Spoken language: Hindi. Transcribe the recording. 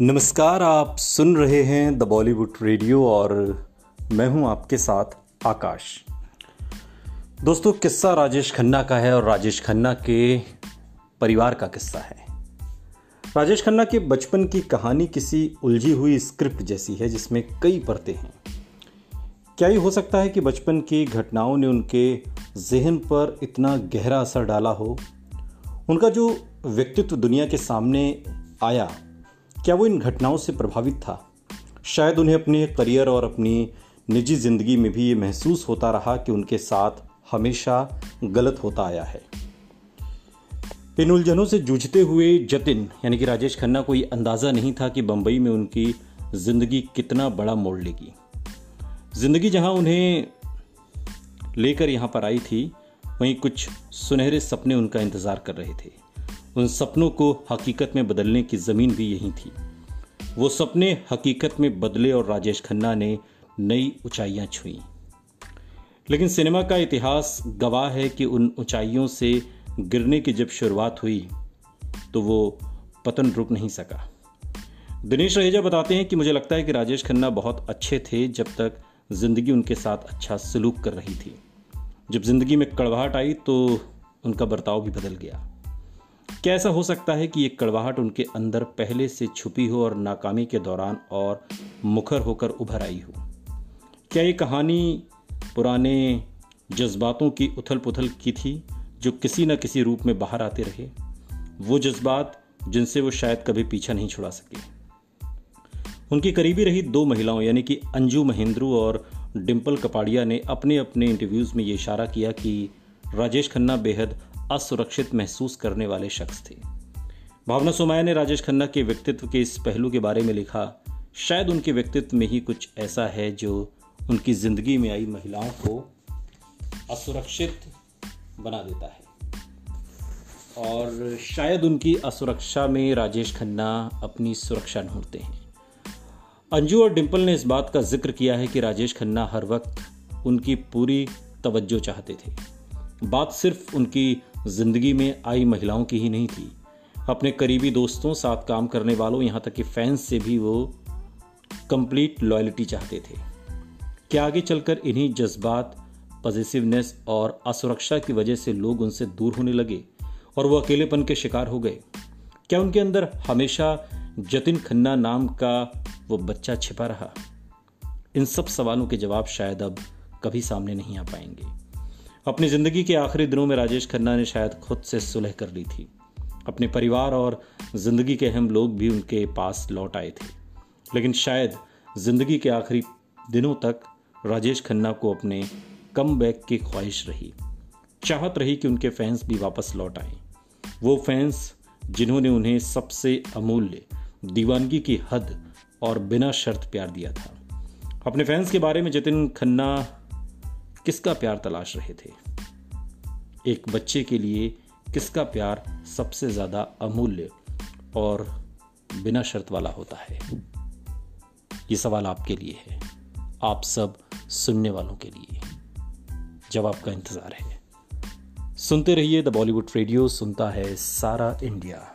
नमस्कार, आप सुन रहे हैं द बॉलीवुड रेडियो और मैं हूँ आपके साथ आकाश। दोस्तों, किस्सा राजेश खन्ना का है और राजेश खन्ना के परिवार का किस्सा है। राजेश खन्ना के बचपन की कहानी किसी उलझी हुई स्क्रिप्ट जैसी है, जिसमें कई परतें हैं। क्या ये हो सकता है कि बचपन की घटनाओं ने उनके जहन पर इतना गहरा असर डाला हो? उनका जो व्यक्तित्व दुनिया के सामने आया क्या वो इन घटनाओं से प्रभावित था? शायद उन्हें अपने करियर और अपनी निजी ज़िंदगी में भी ये महसूस होता रहा कि उनके साथ हमेशा गलत होता आया है। इन उलझनों से जूझते हुए जतिन, यानी कि राजेश खन्ना, को ये अंदाज़ा नहीं था कि बम्बई में उनकी ज़िंदगी कितना बड़ा मोड़ लेगी। ज़िंदगी जहाँ उन्हें लेकर यहाँ पर आई थी, वहीं कुछ सुनहरे सपने उनका इंतज़ार कर रहे थे। उन सपनों को हकीकत में बदलने की ज़मीन भी यही थी। वो सपने हकीकत में बदले और राजेश खन्ना ने नई ऊंचाइयाँ छुई। लेकिन सिनेमा का इतिहास गवाह है कि उन ऊंचाइयों से गिरने की जब शुरुआत हुई तो वो पतन रुक नहीं सका। दिनेश रहेजा बताते हैं कि मुझे लगता है कि राजेश खन्ना बहुत अच्छे थे जब तक ज़िंदगी उनके साथ अच्छा सलूक कर रही थी। जब ज़िंदगी में कड़वाहट आई तो उनका बर्ताव भी बदल गया। क्या ऐसा हो सकता है कि ये कड़वाहट उनके अंदर पहले से छुपी हो और नाकामी के दौरान और मुखर होकर उभर आई हो? क्या ये कहानी पुराने जज्बातों की उथल पुथल की थी जो किसी न किसी रूप में बाहर आते रहे? वो जज्बात जिनसे वो शायद कभी पीछा नहीं छुड़ा सके। उनकी करीबी रही दो महिलाओं, यानी कि अंजू महेंद्रू और डिम्पल कपाड़िया ने अपने अपने इंटरव्यूज़ में ये इशारा किया कि राजेश खन्ना बेहद असुरक्षित महसूस करने वाले शख्स थे। भावना सोमाया ने राजेश खन्ना के व्यक्तित्व के इस पहलू के बारे में लिखा, शायद उनके व्यक्तित्व में ही कुछ ऐसा है जो उनकी ज़िंदगी में आई महिलाओं को असुरक्षित बना देता है। और शायद उनकी असुरक्षा में राजेश खन्ना अपनी सुरक्षा ढूंढते हैं। अंजू और डिम्पल ने इस बात का ज़िक्र किया है कि राजेश खन्ना हर वक्त उनकी पूरी तवज्जो चाहते थे। बात सिर्फ़ उनकी ज़िंदगी में आई महिलाओं की ही नहीं थी। अपने करीबी दोस्तों साथ काम करने वालों यहाँ तक कि फैंस से भी वो कंप्लीट लॉयलिटी चाहते थे। क्या आगे चलकर इन्हीं जज्बात पॉजिटिवनेस और असुरक्षा की वजह से लोग उनसे दूर होने लगे और वो अकेलेपन के शिकार हो गए? क्या उनके अंदर हमेशा जतिन खन्ना नाम का वो बच्चा छिपा रहा? इन सब सवालों के जवाब शायद अब कभी सामने नहीं आ पाएँगे। अपनी ज़िंदगी के आखिरी दिनों में राजेश खन्ना ने शायद खुद से सुलह कर ली थी। अपने परिवार और ज़िंदगी के अहम लोग भी उनके पास लौट आए थे। लेकिन शायद ज़िंदगी के आखिरी दिनों तक राजेश खन्ना को अपने कम बैक की ख्वाहिश रही। चाहत रही कि उनके फैंस भी वापस लौट आए। वो फैंस जिन्होंने उन्हें सबसे अमूल्य दीवानगी की हद और बिना शर्त प्यार दिया था। अपने फैंस के बारे में जतिन खन्ना किसका प्यार तलाश रहे थे? एक बच्चे के लिए किसका प्यार सबसे ज़्यादा अमूल्य और बिना शर्त वाला होता है? ये सवाल आपके लिए है। आप सब सुनने वालों के लिए। जवाब का इंतज़ार है। सुनते रहिए द बॉलीवुड रेडियो सुनता है सारा इंडिया